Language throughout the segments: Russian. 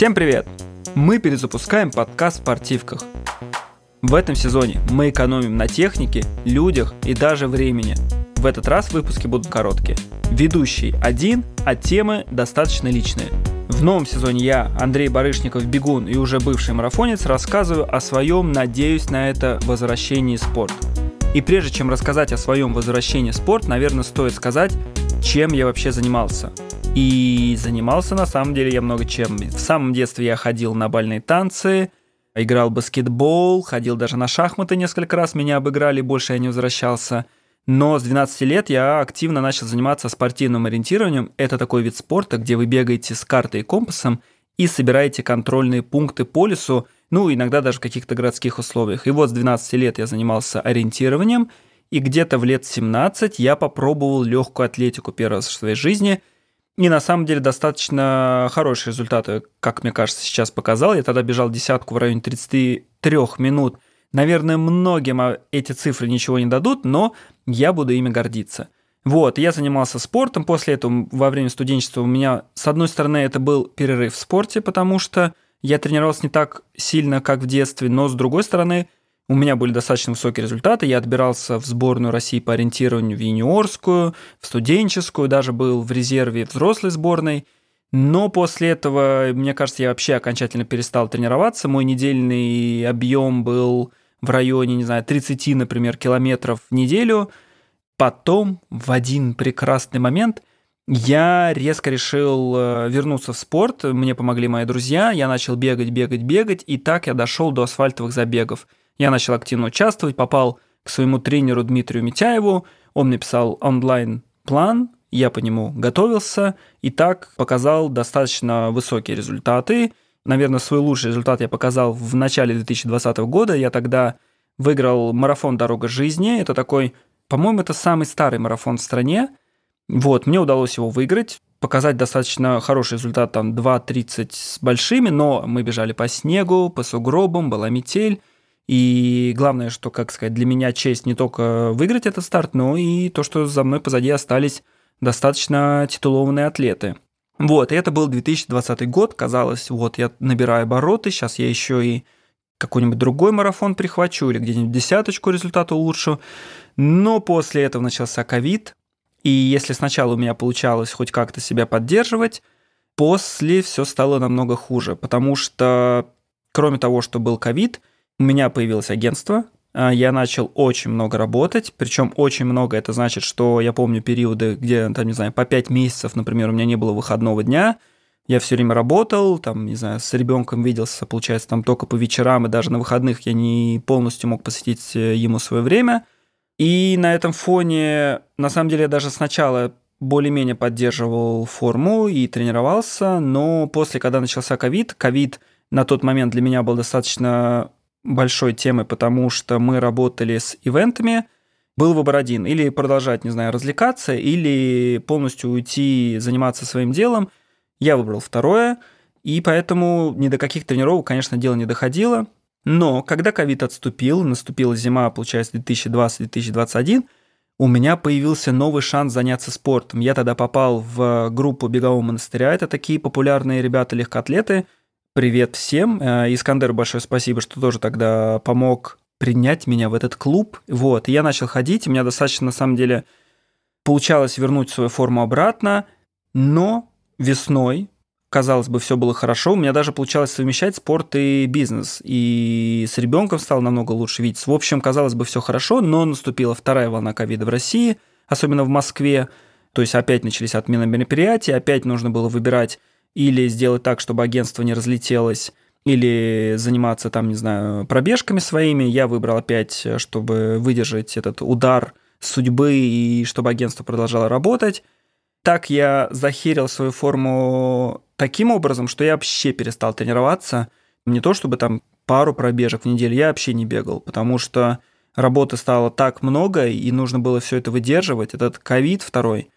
Всем привет! Мы перезапускаем подкаст в спортивках. В этом сезоне мы экономим на технике, людях и даже времени. В этот раз выпуски будут короткие. Ведущий один, а темы достаточно личные. В новом сезоне я, Андрей Барышников, бегун и уже бывший марафонец, рассказываю о своем, надеюсь на это, возвращении в спорт. И прежде чем рассказать о своем возвращении в спорт, наверное, стоит сказать, чем я вообще занимался. И занимался на самом деле я много чем. В самом детстве я ходил на бальные танцы, играл в баскетбол, ходил даже на шахматы несколько раз, меня обыграли, больше я не возвращался. Но с 12 лет я активно начал заниматься спортивным ориентированием. Это такой вид спорта, где вы бегаете с картой и компасом и собираете контрольные пункты по лесу, ну, иногда даже в каких-то городских условиях. И вот с 12 лет я занимался ориентированием, и где-то в лет 17 я попробовал легкую атлетику первый раз в своей жизни – и на самом деле достаточно хорошие результаты, как мне кажется, сейчас показал. Я тогда бежал десятку в районе 33 минут. Наверное, многим а, эти цифры ничего не дадут, но я буду ими гордиться. Вот, я занимался спортом. После этого во время студенчества у меня, с одной стороны, это был перерыв в спорте, потому что я тренировался не так сильно, как в детстве, но с другой стороны, у меня были достаточно высокие результаты. Я отбирался в сборную России по ориентированию в юниорскую, в студенческую, даже был в резерве взрослой сборной. Но после этого, мне кажется, я вообще окончательно перестал тренироваться. Мой недельный объем был в районе, не знаю, 30, например, километров в неделю. Потом, в один прекрасный момент, я резко решил э, вернуться в спорт. Мне помогли мои друзья. Я начал бегать, бегать, бегать. И так я дошел до асфальтовых забегов – я начал активно участвовать, попал к своему тренеру Дмитрию Митяеву, он написал онлайн-план, я по нему готовился и так показал достаточно высокие результаты. Наверное, свой лучший результат я показал в начале 2020 года. Я тогда выиграл марафон «Дорога жизни». Это такой, по-моему, это самый старый марафон в стране. Вот, мне удалось его выиграть, показать достаточно хороший результат, там 2.30 с большими, но мы бежали по снегу, по сугробам, была метель. И главное, что, как сказать, для меня честь не только выиграть этот старт, но и то, что за мной позади остались достаточно титулованные атлеты. Вот, и это был 2020 год, казалось, вот я набираю обороты, сейчас я еще и какой-нибудь другой марафон прихвачу или где-нибудь десяточку результата улучшу. Но после этого начался ковид, и если сначала у меня получалось хоть как-то себя поддерживать, после все стало намного хуже, потому что кроме того, что был ковид, у меня появилось агентство, а, я начал очень много работать, причем очень много, это значит, что я помню периоды, где, там, не знаю, по 5 месяцев, например, у меня не было выходного дня, я все время работал, там, не знаю, с ребенком виделся, получается, там только по вечерам, и даже на выходных я не полностью мог посвятить э, ему свое время. И на этом фоне, на самом деле, я даже сначала более-менее поддерживал форму и тренировался, но после, когда начался ковид, ковид на тот момент для меня был достаточно большой темой, потому что мы работали с ивентами, был выбор один. Или продолжать, не знаю, развлекаться, или полностью уйти заниматься своим делом. Я выбрал второе, и поэтому ни до каких тренировок, конечно, дело не доходило. Но когда ковид отступил, наступила зима, получается, 2020-2021, у меня появился новый шанс заняться спортом. Я тогда попал в группу бегового монастыря. Это такие популярные ребята-легкоатлеты – Привет всем. Э, Искандер, большое спасибо, что тоже тогда помог принять меня в этот клуб. Вот, и я начал ходить, у меня достаточно, на самом деле, получалось вернуть свою форму обратно, но весной, казалось бы, все было хорошо, у меня даже получалось совмещать спорт и бизнес, и с ребенком стало намного лучше видеться. В общем, казалось бы, все хорошо, но наступила вторая волна ковида в России, особенно в Москве, то есть опять начались отмены мероприятий, опять нужно было выбирать или сделать так, чтобы агентство не разлетелось, или заниматься там, не знаю, пробежками своими. Я выбрал опять, чтобы выдержать этот удар судьбы и чтобы агентство продолжало работать. Так я захерил свою форму таким образом, что я вообще перестал тренироваться. Не то чтобы там пару пробежек в неделю, я вообще не бегал, потому что работы стало так много, и нужно было все это выдерживать. Этот ковид второй.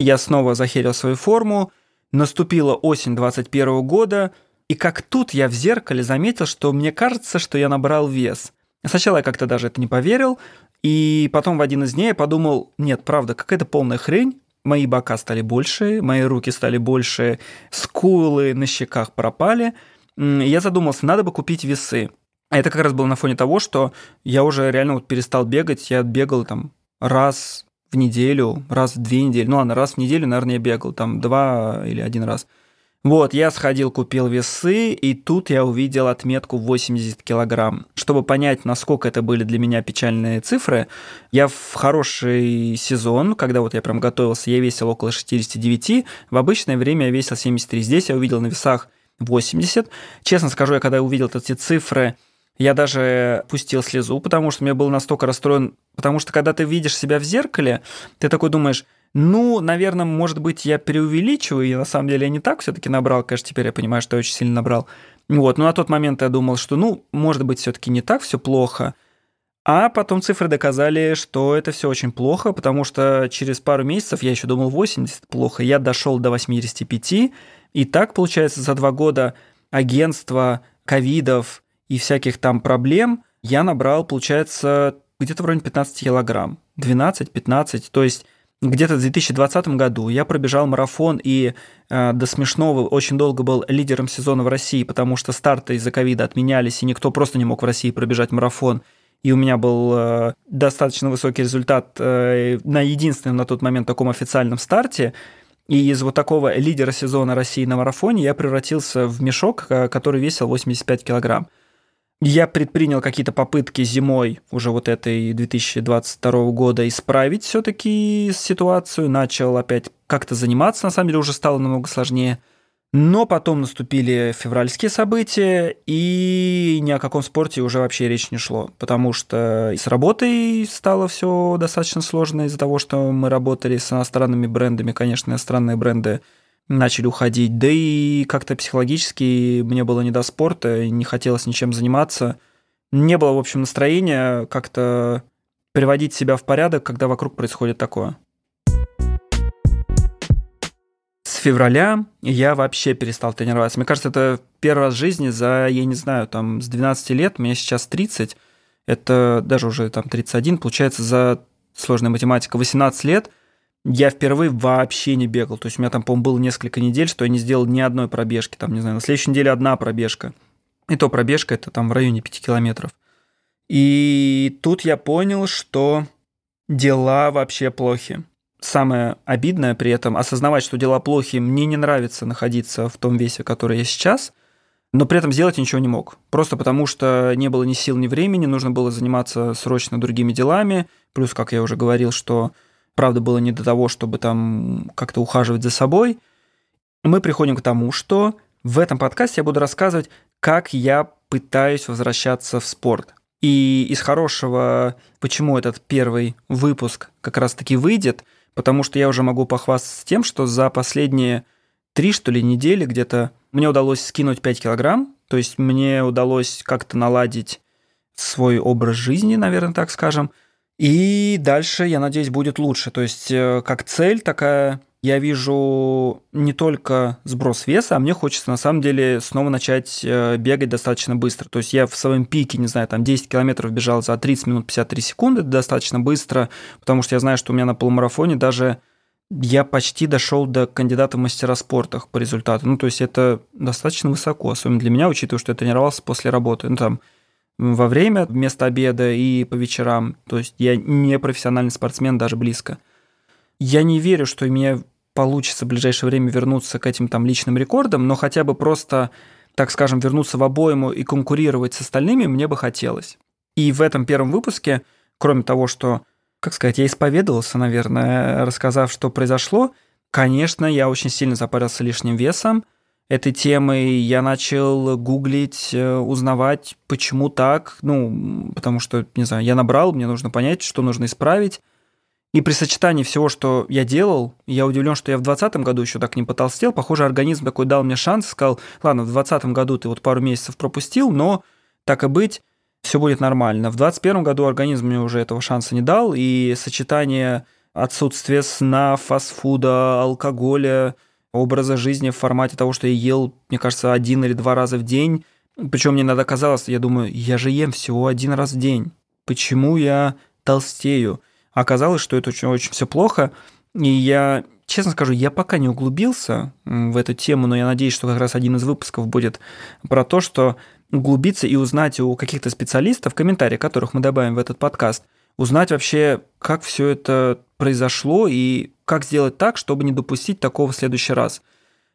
Я снова захерил свою форму, Наступила осень 21 года, и как тут я в зеркале заметил, что мне кажется, что я набрал вес. Сначала я как-то даже это не поверил, и потом в один из дней я подумал, нет, правда, какая-то полная хрень. мои бока стали больше, мои руки стали больше, скулы на щеках пропали. Я задумался, надо бы купить весы. Это как раз было на фоне того, что я уже реально вот перестал бегать, я бегал там раз в неделю, раз в две недели, ну ладно, раз в неделю, наверное, я бегал, там два или один раз. Вот, я сходил, купил весы, и тут я увидел отметку 80 килограмм. Чтобы понять, насколько это были для меня печальные цифры, я в хороший сезон, когда вот я прям готовился, я весил около 69, в обычное время я весил 73. Здесь я увидел на весах 80. Честно скажу, я когда увидел эти цифры, я даже пустил слезу, потому что я был настолько расстроен, потому что когда ты видишь себя в зеркале, ты такой думаешь, ну, наверное, может быть, я преувеличиваю, и на самом деле я не так все-таки набрал. Конечно, теперь я понимаю, что я очень сильно набрал. Вот, но на тот момент я думал, что, ну, может быть, все-таки не так все плохо. А потом цифры доказали, что это все очень плохо, потому что через пару месяцев, я еще думал 80 плохо, я дошел до 85, и так, получается, за два года агентства, ковидов и всяких там проблем я набрал, получается, где-то в районе 15 килограмм. 12-15, то есть где-то в 2020 году я пробежал марафон и э, до смешного очень долго был лидером сезона в России, потому что старты из-за ковида отменялись, и никто просто не мог в России пробежать марафон. И у меня был э, достаточно высокий результат э, на единственном на тот момент таком официальном старте. И из вот такого лидера сезона России на марафоне я превратился в мешок, э, который весил 85 килограмм. Я предпринял какие-то попытки зимой уже вот этой 2022 года исправить все-таки ситуацию, начал опять как-то заниматься, на самом деле уже стало намного сложнее. Но потом наступили февральские события, и ни о каком спорте уже вообще речь не шло, потому что с работой стало все достаточно сложно из-за того, что мы работали с иностранными брендами, конечно, иностранные бренды начали уходить. Да и как-то психологически мне было не до спорта, не хотелось ничем заниматься. Не было, в общем, настроения как-то приводить себя в порядок, когда вокруг происходит такое. С февраля я вообще перестал тренироваться. Мне кажется, это первый раз в жизни за, я не знаю, там, с 12 лет, мне сейчас 30, это даже уже там 31, получается, за сложная математика, 18 лет – я впервые вообще не бегал. То есть у меня там, по-моему, было несколько недель, что я не сделал ни одной пробежки. Там, не знаю, на следующей неделе одна пробежка. И то пробежка это там в районе 5 километров. И тут я понял, что дела вообще плохи. Самое обидное при этом осознавать, что дела плохи, мне не нравится находиться в том весе, который я сейчас, но при этом сделать ничего не мог. Просто потому что не было ни сил, ни времени, нужно было заниматься срочно другими делами. Плюс, как я уже говорил, что правда, было не до того, чтобы там как-то ухаживать за собой. Мы приходим к тому, что в этом подкасте я буду рассказывать, как я пытаюсь возвращаться в спорт. И из хорошего, почему этот первый выпуск как раз-таки выйдет, потому что я уже могу похвастаться тем, что за последние три, что ли, недели где-то мне удалось скинуть 5 килограмм, то есть мне удалось как-то наладить свой образ жизни, наверное, так скажем – и дальше, я надеюсь, будет лучше. То есть, э, как цель такая, я вижу не только сброс веса, а мне хочется на самом деле снова начать э, бегать достаточно быстро. То есть я в своем пике, не знаю, там 10 километров бежал за 30 минут 53 секунды, достаточно быстро, потому что я знаю, что у меня на полумарафоне даже я почти дошел до кандидата в мастера спорта по результату. Ну, то есть это достаточно высоко, особенно для меня, учитывая, что я тренировался после работы. Ну, там, во время, вместо обеда и по вечерам. То есть я не профессиональный спортсмен даже близко. Я не верю, что у меня получится в ближайшее время вернуться к этим там личным рекордам, но хотя бы просто, так скажем, вернуться в обойму и конкурировать с остальными мне бы хотелось. И в этом первом выпуске, кроме того, что, как сказать, я исповедовался, наверное, рассказав, что произошло, конечно, я очень сильно запарился лишним весом – этой темой, я начал гуглить, э, узнавать, почему так, ну, потому что, не знаю, я набрал, мне нужно понять, что нужно исправить. И при сочетании всего, что я делал, я удивлен, что я в 2020 году еще так не потолстел. Похоже, организм такой дал мне шанс, сказал, ладно, в 2020 году ты вот пару месяцев пропустил, но так и быть, все будет нормально. В 2021 году организм мне уже этого шанса не дал, и сочетание отсутствия сна, фастфуда, алкоголя, образа жизни в формате того, что я ел, мне кажется, один или два раза в день. Причем мне иногда казалось, я думаю, я же ем всего один раз в день. Почему я толстею? Оказалось, что это очень, очень все плохо. И я честно скажу, я пока не углубился в эту тему, но я надеюсь, что как раз один из выпусков будет про то, что углубиться и узнать у каких-то специалистов, комментарии которых мы добавим в этот подкаст, узнать вообще, как все это произошло и как сделать так, чтобы не допустить такого в следующий раз.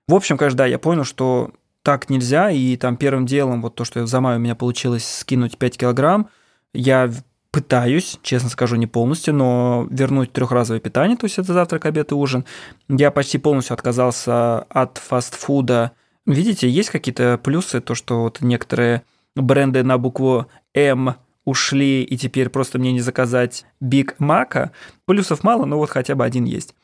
В общем, конечно, да, я понял, что так нельзя, и там первым делом, вот то, что за май у меня получилось скинуть 5 килограмм, я пытаюсь, честно скажу, не полностью, но вернуть трехразовое питание, то есть это завтрак, обед и ужин. Я почти полностью отказался от фастфуда. Видите, есть какие-то плюсы, то, что вот некоторые бренды на букву М ушли, и теперь просто мне не заказать Биг Мака. Плюсов мало, но вот хотя бы один есть.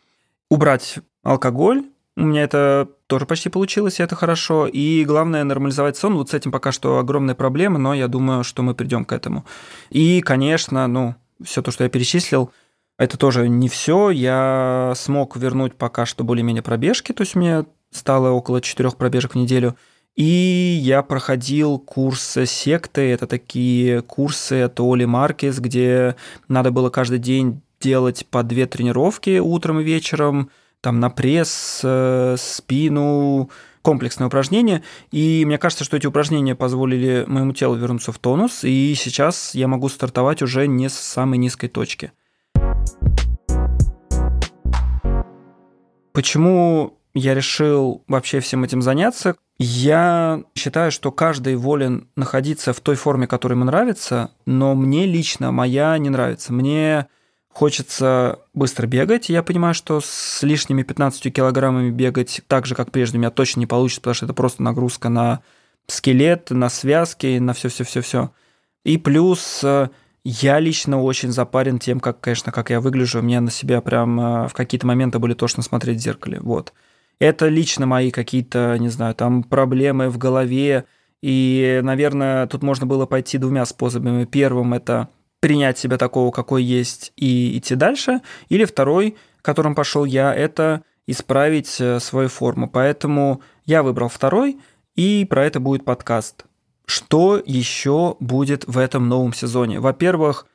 Убрать алкоголь, у меня это тоже почти получилось, и это хорошо. И главное нормализовать сон. Вот с этим пока что огромные проблемы, но я думаю, что мы придем к этому. И, конечно, ну, все то, что я перечислил, это тоже не все. Я смог вернуть пока что более-менее пробежки, то есть меня стало около четырех пробежек в неделю. И я проходил курсы секты, это такие курсы от Оли Маркес, где надо было каждый день делать по две тренировки утром и вечером, там на пресс, э, спину, комплексные упражнения. И мне кажется, что эти упражнения позволили моему телу вернуться в тонус, и сейчас я могу стартовать уже не с самой низкой точки. Почему я решил вообще всем этим заняться? Я считаю, что каждый волен находиться в той форме, которая ему нравится, но мне лично моя не нравится. Мне хочется быстро бегать. Я понимаю, что с лишними 15 килограммами бегать так же, как прежде, у меня точно не получится, потому что это просто нагрузка на скелет, на связки, на все-все-все-все. И плюс э, я лично очень запарен тем, как, конечно, как я выгляжу. Мне на себя прям э, в какие-то моменты были тошно смотреть в зеркале. Вот. Это лично мои какие-то, не знаю, там проблемы в голове. И, наверное, тут можно было пойти двумя способами. Первым – это принять себя такого, какой есть, и идти дальше. Или второй, которым пошел я, это исправить э, свою форму. Поэтому я выбрал второй, и про это будет подкаст. Что еще будет в этом новом сезоне? Во-первых,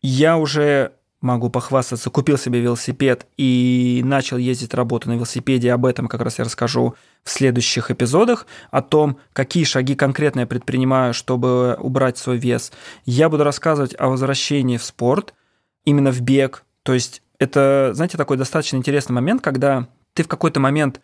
я уже могу похвастаться, купил себе велосипед и начал ездить работу на велосипеде. Об этом как раз я расскажу в следующих эпизодах, о том, какие шаги конкретно я предпринимаю, чтобы убрать свой вес. Я буду рассказывать о возвращении в спорт, именно в бег. То есть это, знаете, такой достаточно интересный момент, когда ты в какой-то момент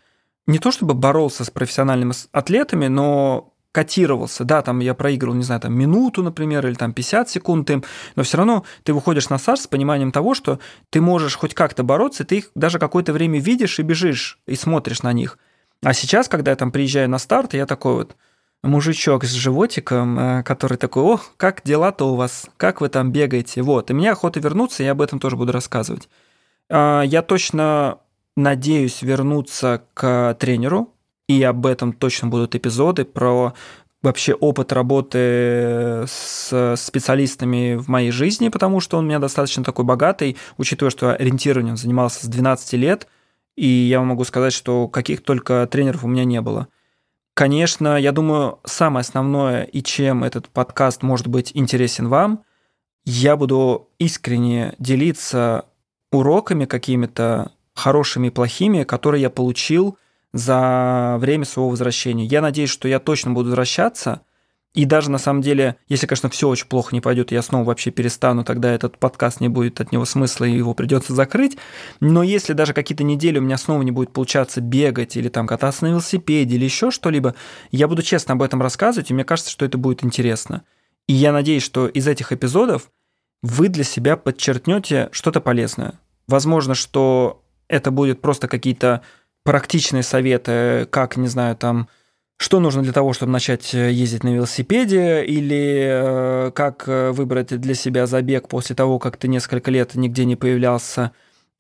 не то чтобы боролся с профессиональными атлетами, но котировался, да, там я проигрывал, не знаю, там минуту, например, или там 50 секунд но все равно ты выходишь на старт с пониманием того, что ты можешь хоть как-то бороться, ты их даже какое-то время видишь и бежишь, и смотришь на них. А сейчас, когда я там приезжаю на старт, я такой вот мужичок с животиком, э, который такой, о, как дела-то у вас, как вы там бегаете, вот. И мне охота вернуться, я об этом тоже буду рассказывать. А, я точно надеюсь вернуться к тренеру, и об этом точно будут эпизоды про вообще опыт работы с специалистами в моей жизни, потому что он у меня достаточно такой богатый, учитывая, что ориентированием занимался с 12 лет, и я могу сказать, что каких только тренеров у меня не было. Конечно, я думаю, самое основное и чем этот подкаст может быть интересен вам, я буду искренне делиться уроками какими-то хорошими и плохими, которые я получил – за время своего возвращения. Я надеюсь, что я точно буду возвращаться. И даже на самом деле, если, конечно, все очень плохо не пойдет, я снова вообще перестану, тогда этот подкаст не будет от него смысла, и его придется закрыть. Но если даже какие-то недели у меня снова не будет получаться бегать или там кататься на велосипеде или еще что-либо, я буду честно об этом рассказывать, и мне кажется, что это будет интересно. И я надеюсь, что из этих эпизодов вы для себя подчеркнете что-то полезное. Возможно, что это будет просто какие-то практичные советы, как, не знаю, там, что нужно для того, чтобы начать э, ездить на велосипеде, или э, как э, выбрать для себя забег после того, как ты несколько лет нигде не появлялся,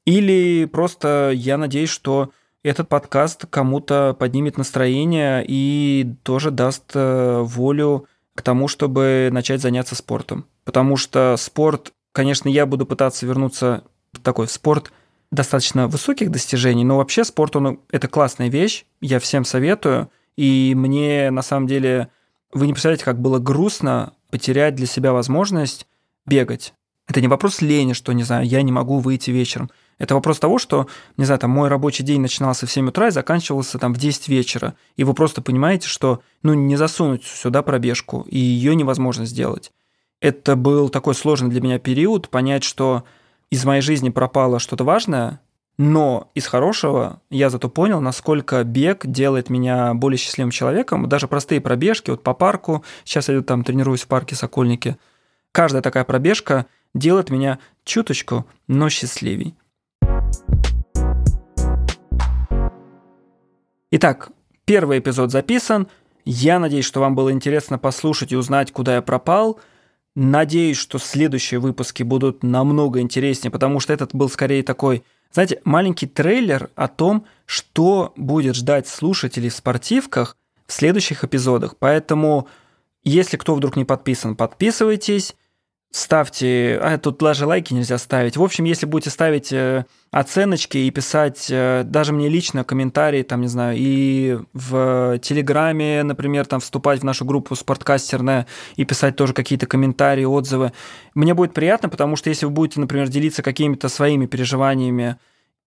или просто я надеюсь, что этот подкаст кому-то поднимет настроение и тоже даст волю к тому, чтобы начать заняться спортом. Потому что спорт, конечно, я буду пытаться вернуться в такой в спорт достаточно высоких достижений, но вообще спорт, он, это классная вещь, я всем советую, и мне на самом деле, вы не представляете, как было грустно потерять для себя возможность бегать. Это не вопрос лени, что, не знаю, я не могу выйти вечером. Это вопрос того, что, не знаю, там мой рабочий день начинался в 7 утра и заканчивался там в 10 вечера. И вы просто понимаете, что ну, не засунуть сюда пробежку, и ее невозможно сделать. Это был такой сложный для меня период, понять, что из моей жизни пропало что-то важное, но из хорошего я зато понял, насколько бег делает меня более счастливым человеком. Даже простые пробежки, вот по парку, сейчас я там тренируюсь в парке Сокольники, каждая такая пробежка делает меня чуточку, но счастливей. Итак, первый эпизод записан. Я надеюсь, что вам было интересно послушать и узнать, куда я пропал. Надеюсь, что следующие выпуски будут намного интереснее, потому что этот был скорее такой, знаете, маленький трейлер о том, что будет ждать слушателей в спортивках в следующих эпизодах. Поэтому, если кто вдруг не подписан, подписывайтесь ставьте, а тут даже лайки нельзя ставить. В общем, если будете ставить э, оценочки и писать э, даже мне лично комментарии, там, не знаю, и в Телеграме, например, там вступать в нашу группу спорткастерная и писать тоже какие-то комментарии, отзывы, мне будет приятно, потому что если вы будете, например, делиться какими-то своими переживаниями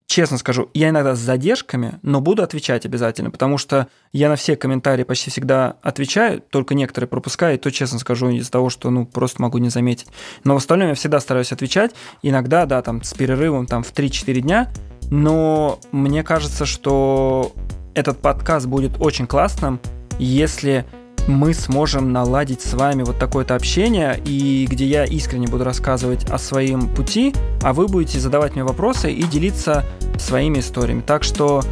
честно скажу, я иногда с задержками, но буду отвечать обязательно, потому что я на все комментарии почти всегда отвечаю, только некоторые пропускаю, и то, честно скажу, из-за того, что, ну, просто могу не заметить. Но в остальном я всегда стараюсь отвечать, иногда, да, там, с перерывом, там, в 3-4 дня, но мне кажется, что этот подкаст будет очень классным, если мы сможем наладить с вами вот такое-то общение, и где я искренне буду рассказывать о своем пути, а вы будете задавать мне вопросы и делиться своими историями. Так что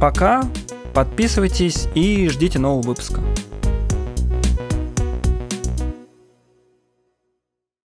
пока, подписывайтесь и ждите нового выпуска.